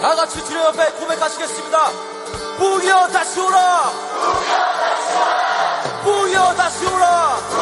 다 같이 주님 옆에 고백하시겠습니다. 부여 다시 오라! 부여 다시 오라! 부여 다시 오라!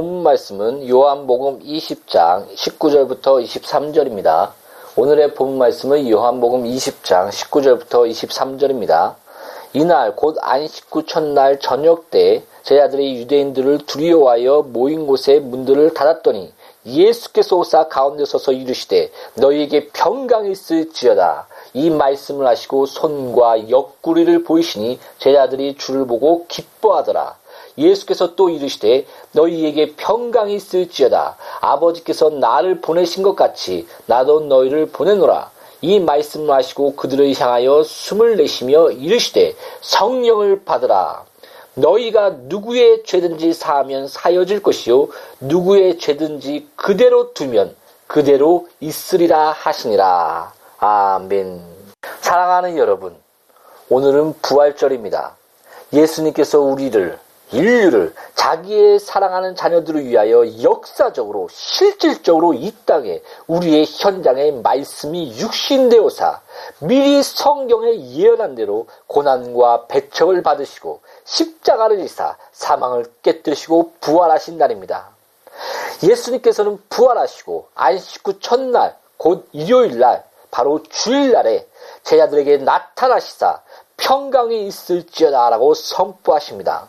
본문 말씀은 요한복음 20장 19절부터 23절입니다. 오늘의 본문 말씀은 요한복음 20장 19절부터 23절입니다. 이날 곧 안식구 첫날 저녁 때 제자들이 유대인들을 두려워하여 모인 곳에 문들을 닫았더니 예수께서 오사 가운데 서서 이르시되 너희에게 평강이 있을지어다 이 말씀을 하시고 손과 옆구리를 보이시니 제자들이 주를 보고 기뻐하더라 예수께서 또 이르시되 너희에게 평강이 있을지어다. 아버지께서 나를 보내신 것 같이 나도 너희를 보내노라. 이 말씀을 하시고 그들을 향하여 숨을 내쉬며 이르시되 성령을 받으라. 너희가 누구의 죄든지 사하면 사여질 것이요 누구의 죄든지 그대로 두면 그대로 있으리라 하시니라. 아멘. 사랑하는 여러분 오늘은 부활절입니다. 예수님께서 우리를 인류를 자기의 사랑하는 자녀들을 위하여 역사적으로 실질적으로 이 땅에 우리의 현장에 말씀이 육신되어사 미리 성경에 예언한 대로 고난과 배척을 받으시고 십자가를 지사 사망을 깨뜨리시고 부활하신 날입니다. 예수님께서는 부활하시고 안식구 첫날 곧 일요일 날 바로 주일날에 제자들에게 나타나시사 평강이 있을지어다라고 선포하십니다.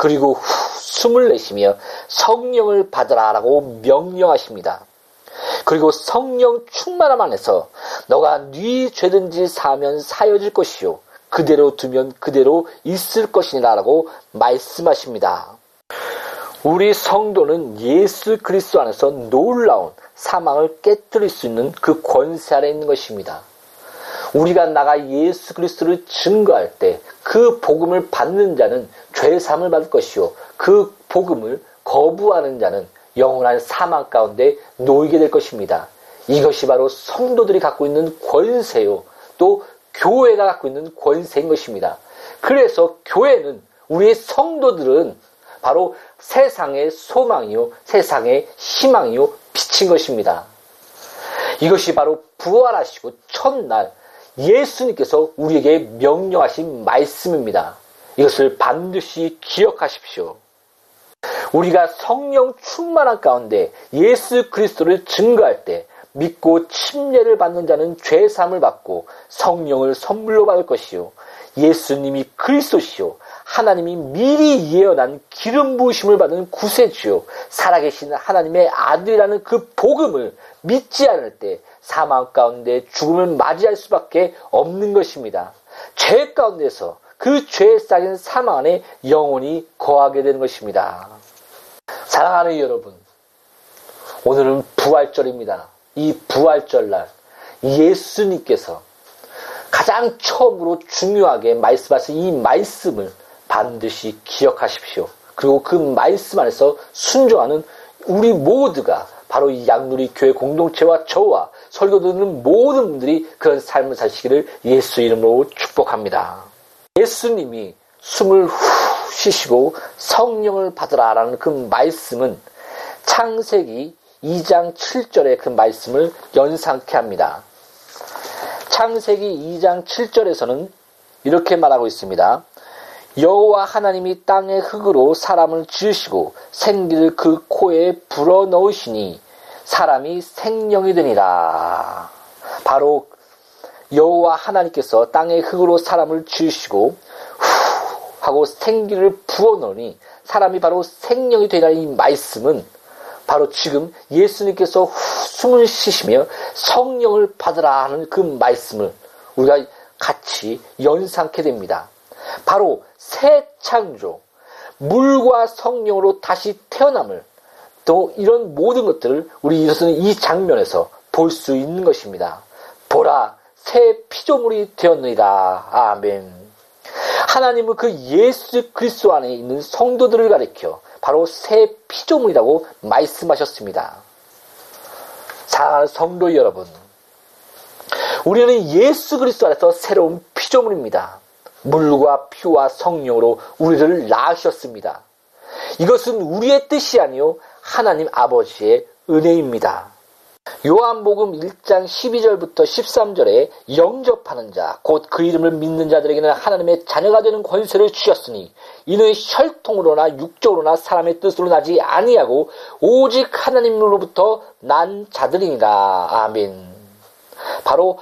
그리고 후 숨을 내쉬며 성령을 받으라라고 명령하십니다. 그리고 성령 충만함 안에서 너가 네 죄든지 사면 사여질 것이요 그대로 두면 그대로 있을 것이니라라고 말씀하십니다. 우리 성도는 예수 그리스도 안에서 놀라운 사망을 깨뜨릴 수 있는 그 권세 아래 있는 것입니다. 우리가 나가 예수 그리스도를 증거할 때 그 복음을 받는 자는 죄 사함을 받을 것이요 그 복음을 거부하는 자는 영원한 사망 가운데 놓이게 될 것입니다. 이것이 바로 성도들이 갖고 있는 권세요. 또 교회가 갖고 있는 권세인 것입니다. 그래서 교회는 우리의 성도들은 바로 세상의 소망이요, 세상의 희망이요, 빛인 것입니다. 이것이 바로 부활하시고 첫날 예수님께서 우리에게 명령하신 말씀입니다. 이것을 반드시 기억하십시오. 우리가 성령 충만한 가운데 예수 그리스도를 증거할 때 믿고 침례를 받는 자는 죄 사함을 받고 성령을 선물로 받을 것이요 예수님이 그리스도시요 하나님이 미리 예언한 기름 부으심을 받은 구세주요 살아계신 하나님의 아들이라는 그 복음을 믿지 않을 때 사망 가운데 죽음을 맞이할 수밖에 없는 것입니다. 죄 가운데서 그 죄에 쌓인 사망 안에 영원히 거하게 되는 것입니다. 사랑하는 여러분, 오늘은 부활절입니다. 이 부활절날 예수님께서 가장 처음으로 중요하게 말씀하신 이 말씀을 반드시 기억하십시오. 그리고 그 말씀 안에서 순종하는 우리 모두가 바로 이 양누리 교회 공동체와 저와 설교 듣는 모든 분들이 그런 삶을 사시기를 예수 이름으로 축복합니다. 예수님이 숨을 후 쉬시고 성령을 받으라라는 그 말씀은 창세기 2장 7절의 그 말씀을 연상케 합니다. 창세기 2장 7절에서는 이렇게 말하고 있습니다. 여호와 하나님이 땅의 흙으로 사람을 지으시고 생기를 그 코에 불어 넣으시니 사람이 생명이 되니라. 바로 여호와 하나님께서 땅의 흙으로 사람을 지으시고 후 하고 생기를 부어 넣으니 사람이 바로 생명이 되리라는 이 말씀은 바로 지금 예수님께서 후 숨을 쉬시며 성령을 받으라 하는 그 말씀을 우리가 같이 연상케 됩니다. 바로 새 창조, 물과 성령으로 다시 태어남을 또 이런 모든 것들을 우리 이것은 이 장면에서 볼 수 있는 것입니다. 보라, 새 피조물이 되었느니라. 아멘. 하나님은 그 예수 그리스도 안에 있는 성도들을 가리켜 바로 새 피조물이라고 말씀하셨습니다. 사랑하는 성도 여러분, 우리는 예수 그리스도 안에서 새로운 피조물입니다. 물과 피와 성령으로 우리를 낳으셨습니다. 이것은 우리의 뜻이 아니요 하나님 아버지의 은혜입니다. 요한복음 1장 12절부터 13절에 영접하는 자, 곧 그 이름을 믿는 자들에게는 하나님의 자녀가 되는 권세를 주셨으니 이는 혈통으로나 육적으로나 사람의 뜻으로 나지 아니하고 오직 하나님으로부터 난 자들이니라. 아멘. 바로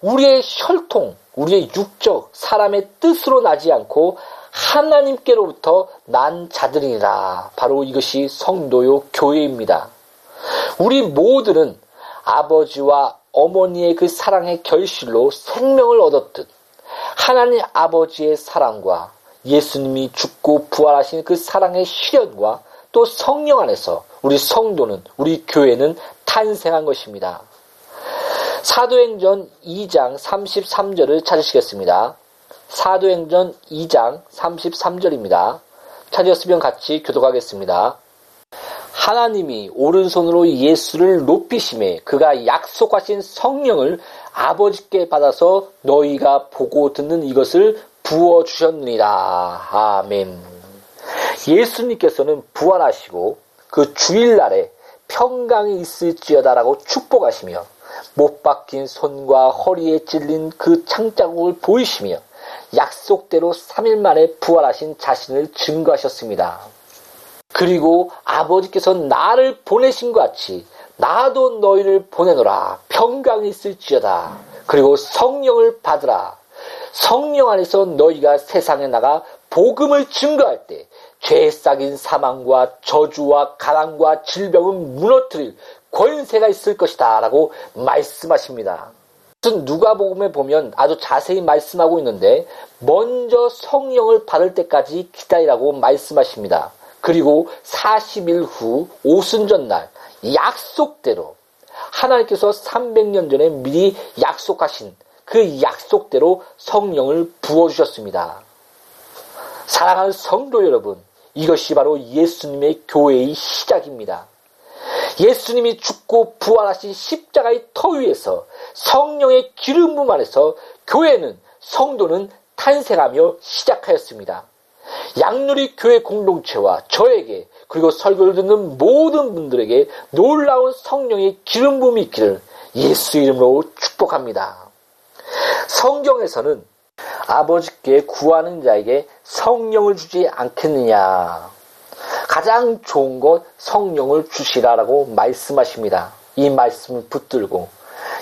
우리의 혈통, 우리의 육적, 사람의 뜻으로 나지 않고 하나님께로부터 난 자들이니라. 바로 이것이 성도요 교회입니다. 우리 모두는 아버지와 어머니의 그 사랑의 결실로 생명을 얻었듯 하나님 아버지의 사랑과 예수님이 죽고 부활하신 그 사랑의 실현과 또 성령 안에서 우리 성도는 우리 교회는 탄생한 것입니다. 사도행전 2장 33절을 찾으시겠습니다. 사도행전 2장 33절입니다. 찾으셨으면 같이 교독하겠습니다. 하나님이 오른손으로 예수를 높이심에 그가 약속하신 성령을 아버지께 받아서 너희가 보고 듣는 이것을 부어 주셨느니라. 아멘. 예수님께서는 부활하시고 그 주일날에 평강이 있을지어다라고 축복하시며 못 박힌 손과 허리에 찔린 그 창자국을 보이시며 약속대로 3일 만에 부활하신 자신을 증거하셨습니다. 그리고 아버지께서 나를 보내신 것 같이 나도 너희를 보내노라 평강이 있을지어다 그리고 성령을 받으라 성령 안에서 너희가 세상에 나가 복음을 증거할 때죄 싹인 사망과 저주와 가난과 질병은 무너뜨릴 권세가 있을 것이다 라고 말씀하십니다. 누가복음에 보면 아주 자세히 말씀하고 있는데 먼저 성령을 받을 때까지 기다리라고 말씀하십니다. 그리고 40일 후 오순절날 약속대로 하나님께서 300년 전에 미리 약속하신 그 약속대로 성령을 부어주셨습니다. 사랑하는 성도 여러분, 이것이 바로 예수님의 교회의 시작입니다. 예수님이 죽고 부활하신 십자가의 터 위에서 성령의 기름 부음 안에서 교회는 성도는 탄생하며 시작하였습니다. 양누리 교회 공동체와 저에게 그리고 설교를 듣는 모든 분들에게 놀라운 성령의 기름 부음이 있기를 예수 이름으로 축복합니다. 성경에서는 아버지께 구하는 자에게 성령을 주지 않겠느냐. 가장 좋은 것 성령을 주시라라고 말씀하십니다. 이 말씀을 붙들고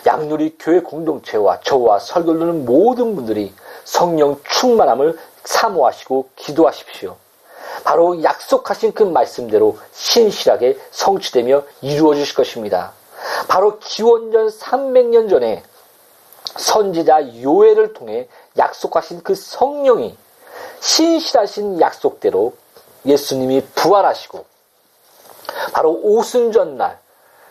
양누리 교회 공동체와 저와 설교를 듣는 모든 분들이 성령 충만함을 사모하시고 기도하십시오. 바로 약속하신 그 말씀대로 신실하게 성취되며 이루어 주실 것입니다. 바로 기원전 300년 전에 선지자 요엘을 통해 약속하신 그 성령이 신실하신 약속대로 예수님이 부활하시고 바로 오순전날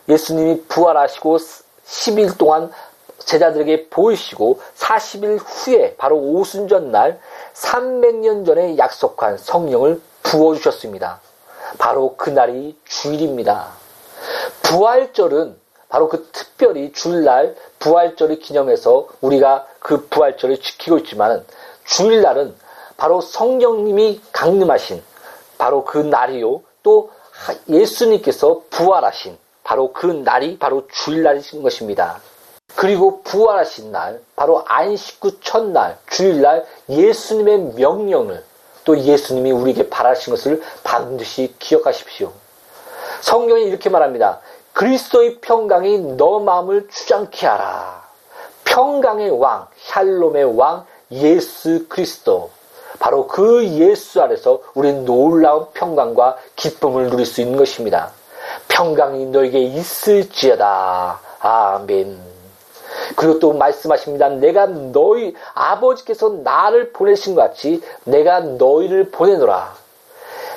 예수님이 부활하시고 10일 동안 제자들에게 보이시고 40일 후에 바로 오순전날 300년 전에 약속한 성령을 부어주셨습니다. 바로 그날이 주일입니다. 부활절은 바로 그 특별히 주일날 부활절을 기념해서 우리가 그 부활절을 지키고 있지만 주일날은 바로 성령님이 강림하신 바로 그 날이요. 또 예수님께서 부활하신 바로 그 날이 바로 주일날이신 것입니다. 그리고 부활하신 날, 바로 안식 후 첫날, 주일날 예수님의 명령을 또 예수님이 우리에게 바라신 것을 반드시 기억하십시오. 성경이 이렇게 말합니다. 그리스도의 평강이 너 마음을 주장케 하라. 평강의 왕, 샬롬의 왕, 예수 그리스도. 바로 그 예수 안에서 우리는 놀라운 평강과 기쁨을 누릴 수 있는 것입니다. 평강이 너에게 있을지어다. 아멘. 그리고 또 말씀하십니다. 내가 너희 아버지께서 나를 보내신 것 같이 내가 너희를 보내노라.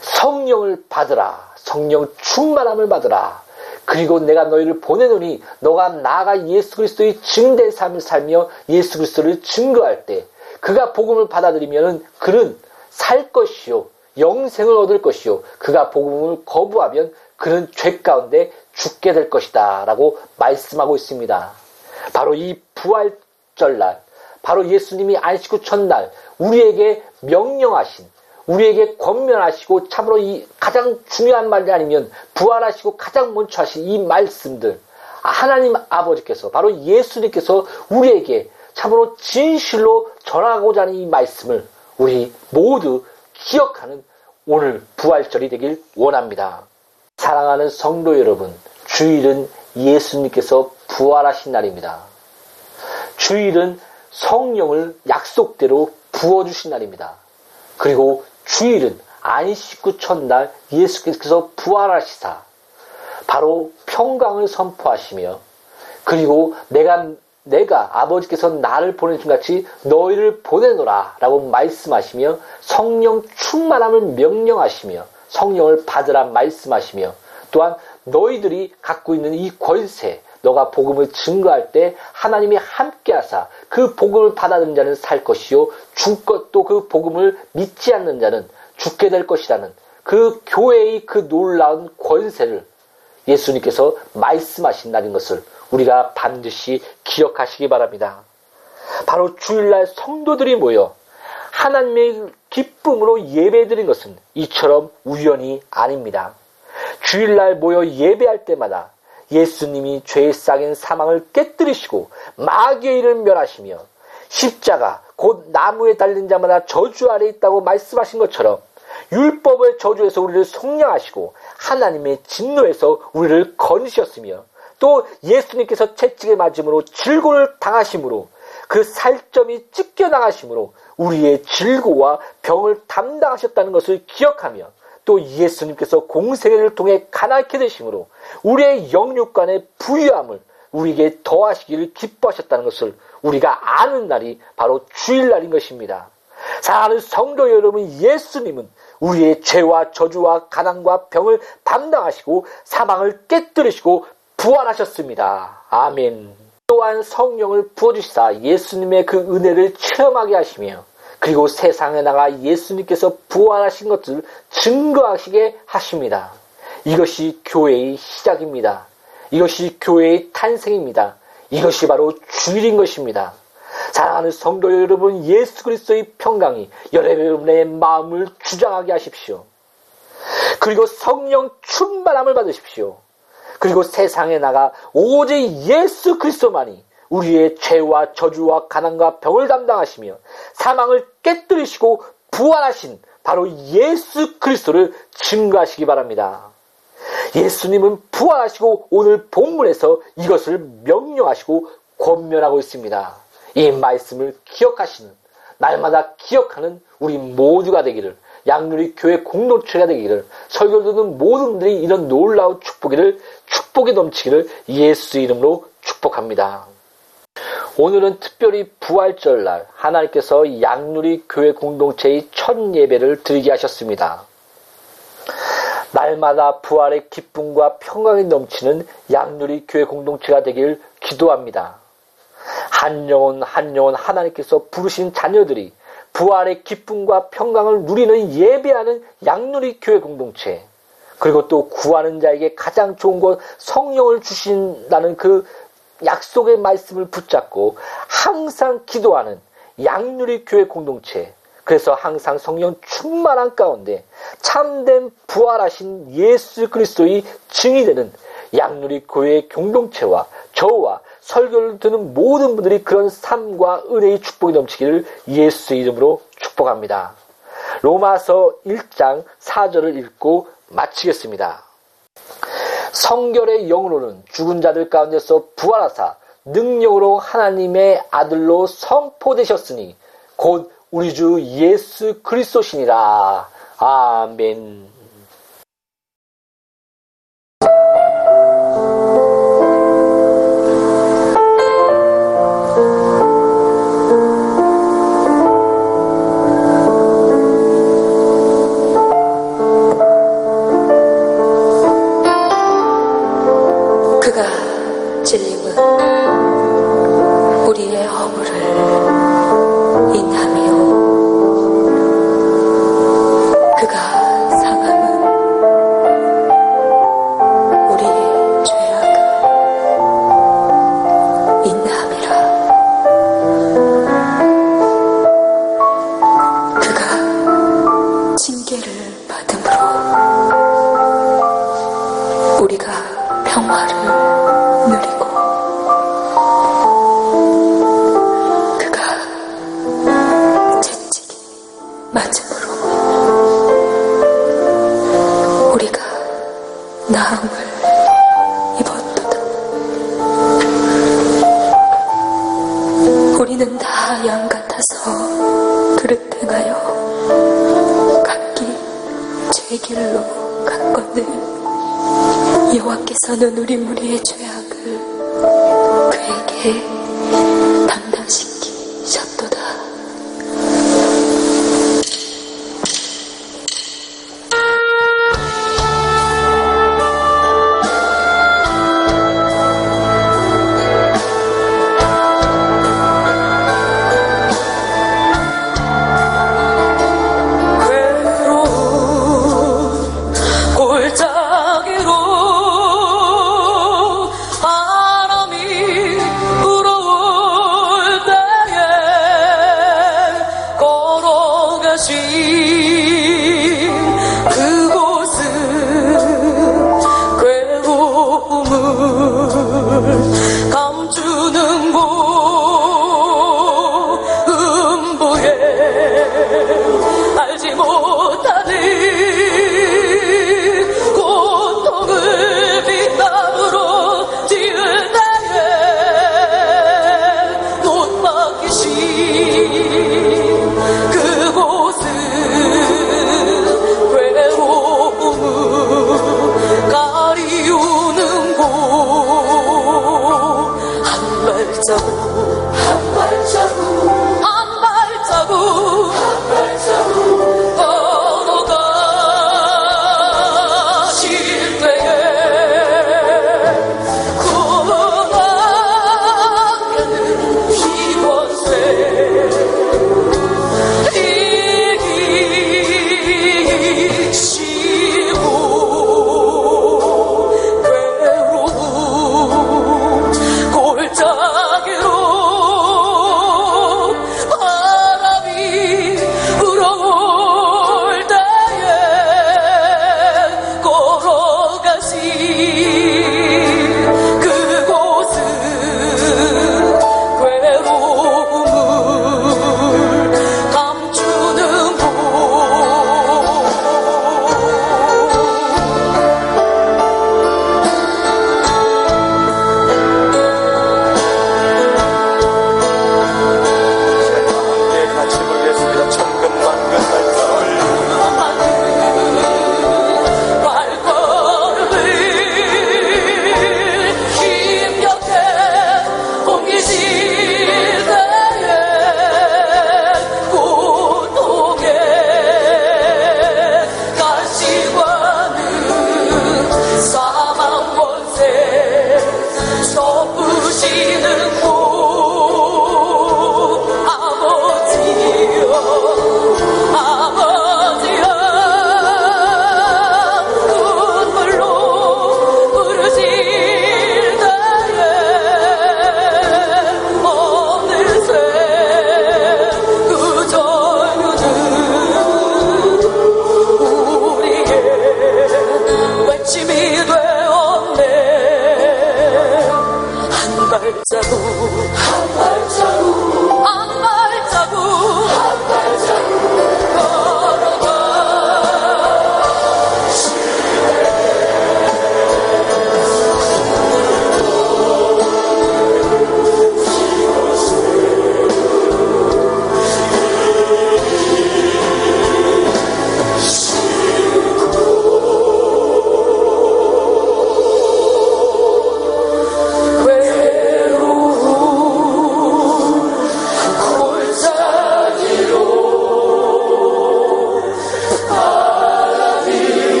성령을 받으라. 성령 충만함을 받으라. 그리고 내가 너희를 보내노니 너가 나가 예수 그리스도의 증된 삶을 살며 예수 그리스도를 증거할 때 그가 복음을 받아들이면 그는 살 것이요 영생을 얻을 것이요 그가 복음을 거부하면 그는 죄 가운데 죽게 될 것이다 라고 말씀하고 있습니다. 바로 이 부활절날, 바로 예수님이 안식 후 첫날 우리에게 명령하신 우리에게 권면하시고 참으로 이 가장 중요한 말이 아니면 부활하시고 가장 먼저 하신 이 말씀들 하나님 아버지께서 바로 예수님께서 우리에게 참으로 진실로 전하고자 하는 이 말씀을 우리 모두 기억하는 오늘 부활절이 되길 원합니다. 사랑하는 성도 여러분, 주일은 예수님께서 부활하신 날입니다. 주일은 성령을 약속대로 부어주신 날입니다. 그리고 주일은 안식구 첫날 예수께서 부활하시사. 바로 평강을 선포하시며 그리고 내가 내가 아버지께서 나를 보내신 같이 너희를 보내노라 라고 말씀하시며 성령 충만함을 명령하시며 성령을 받으라 말씀하시며 또한 너희들이 갖고 있는 이 권세 너가 복음을 증거할 때 하나님이 함께 하사 그 복음을 받아들인 자는 살 것이요 죽 것도 그 복음을 믿지 않는 자는 죽게 될 것이라는 그 교회의 그 놀라운 권세를 예수님께서 말씀하신 날인 것을 우리가 반드시 기억하시기 바랍니다. 바로 주일날 성도들이 모여 하나님의 기쁨으로 예배드린 것은 이처럼 우연이 아닙니다. 주일날 모여 예배할 때마다 예수님이 죄의 싹인 사망을 깨뜨리시고 마귀의 일을 멸하시며 십자가 곧 나무에 달린 자마다 저주 아래 있다고 말씀하신 것처럼 율법의 저주에서 우리를 속량하시고 하나님의 진노에서 우리를 건지셨으며 또 예수님께서 채찍에 맞음으로 질고를 당하심으로 그 살점이 찢겨 나가심으로 우리의 질고와 병을 담당하셨다는 것을 기억하며 또 예수님께서 공생애를 통해 가난케 되심으로 우리의 영육간의 부유함을 우리에게 더하시기를 기뻐하셨다는 것을 우리가 아는 날이 바로 주일날인 것입니다. 사랑하는 성도 여러분, 예수님은 우리의 죄와 저주와 가난과 병을 담당하시고 사망을 깨뜨리시고 부활하셨습니다. 아멘. 또한 성령을 부어주시사 예수님의 그 은혜를 체험하게 하시며 그리고 세상에 나가 예수님께서 부활하신 것을 증거하시게 하십니다. 이것이 교회의 시작입니다. 이것이 교회의 탄생입니다. 이것이 바로 주일인 것입니다. 사랑하는 성도 여러분, 예수 그리스도의 평강이 여러분의 마음을 주장하게 하십시오. 그리고 성령 충만함을 받으십시오. 그리고 세상에 나가 오직 예수 그리스도만이 우리의 죄와 저주와 가난과 병을 담당하시며 사망을 깨뜨리시고 부활하신 바로 예수 그리스도를 증거하시기 바랍니다. 예수님은 부활하시고 오늘 본문에서 이것을 명령하시고 권면하고 있습니다. 이 말씀을 기억하시는 날마다 기억하는 우리 모두가 되기를 양누리 교회 공동체가 되기를 설교 듣는 모든 분들이 이런 놀라운 축복이를 축복이 넘치기를 예수 이름으로 축복합니다. 오늘은 특별히 부활절 날 하나님께서 양누리 교회 공동체의 첫 예배를 드리게 하셨습니다. 날마다 부활의 기쁨과 평강이 넘치는 양누리 교회 공동체가 되길 기도합니다. 한 영혼 한 영혼 하나님께서 부르신 자녀들이 부활의 기쁨과 평강을 누리는 예배하는 양누리 교회 공동체 그리고 또 구하는 자에게 가장 좋은 것 성령을 주신다는 그 약속의 말씀을 붙잡고 항상 기도하는 양누리 교회 공동체 그래서 항상 성령 충만한 가운데 참된 부활하신 예수 그리스도의 증이 되는 양누리 교회 공동체와 저와 설교를 듣는 모든 분들이 그런 삶과 은혜의 축복이 넘치기를 예수 이름으로 축복합니다. 로마서 1장 4절을 읽고 마치겠습니다. 성결의 영으로는 죽은 자들 가운데서 부활하사 능력으로 하나님의 아들로 선포되셨으니 곧 우리 주 예수 그리스도시니라. 아멘.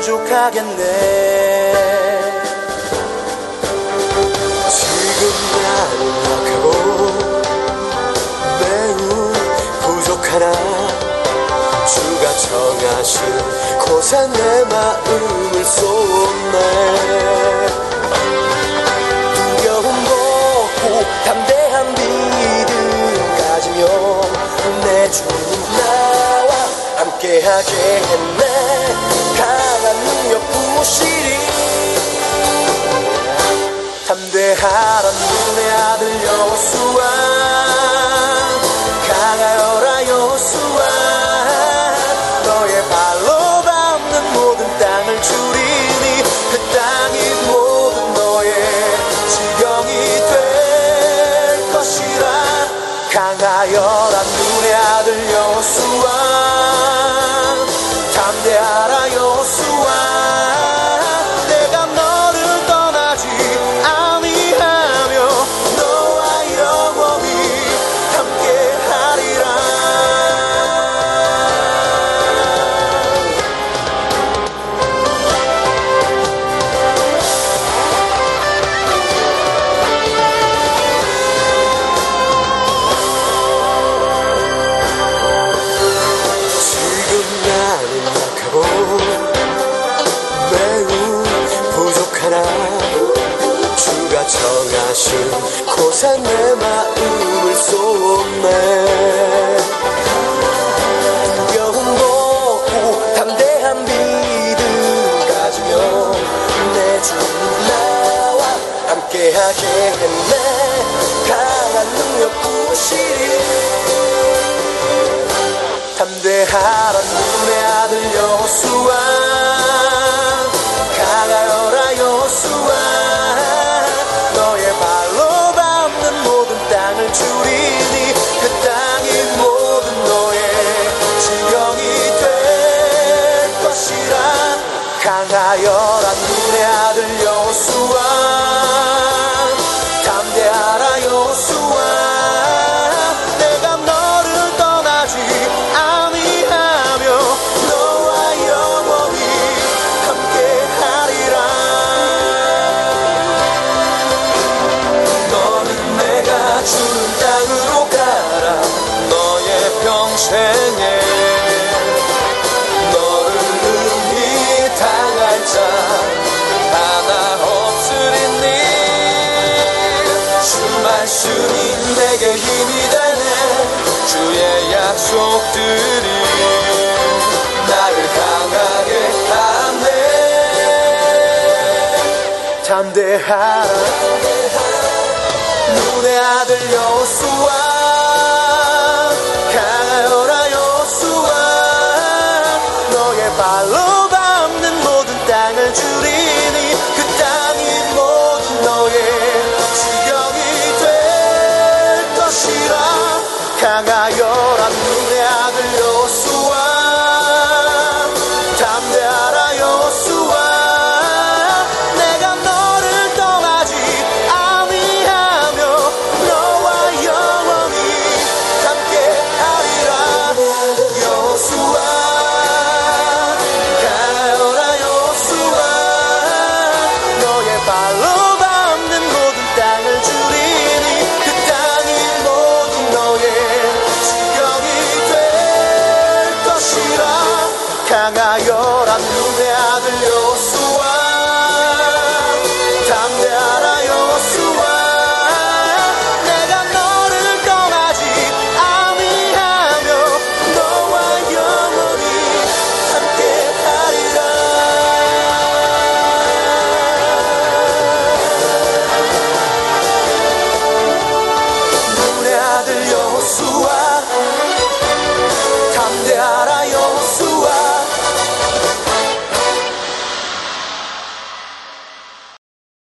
만족하겠네. 지금 나를 박하고 매우 부족하나? 주가 정하신 곳에 내 마음을 쏟네. 두려움 벗고 담대한 믿음 가지며 내 주님 나와 함께 하겠네. 모시리 담대하란 눈의 아들 여호수아 담대하라. 눈에 아들 여호수아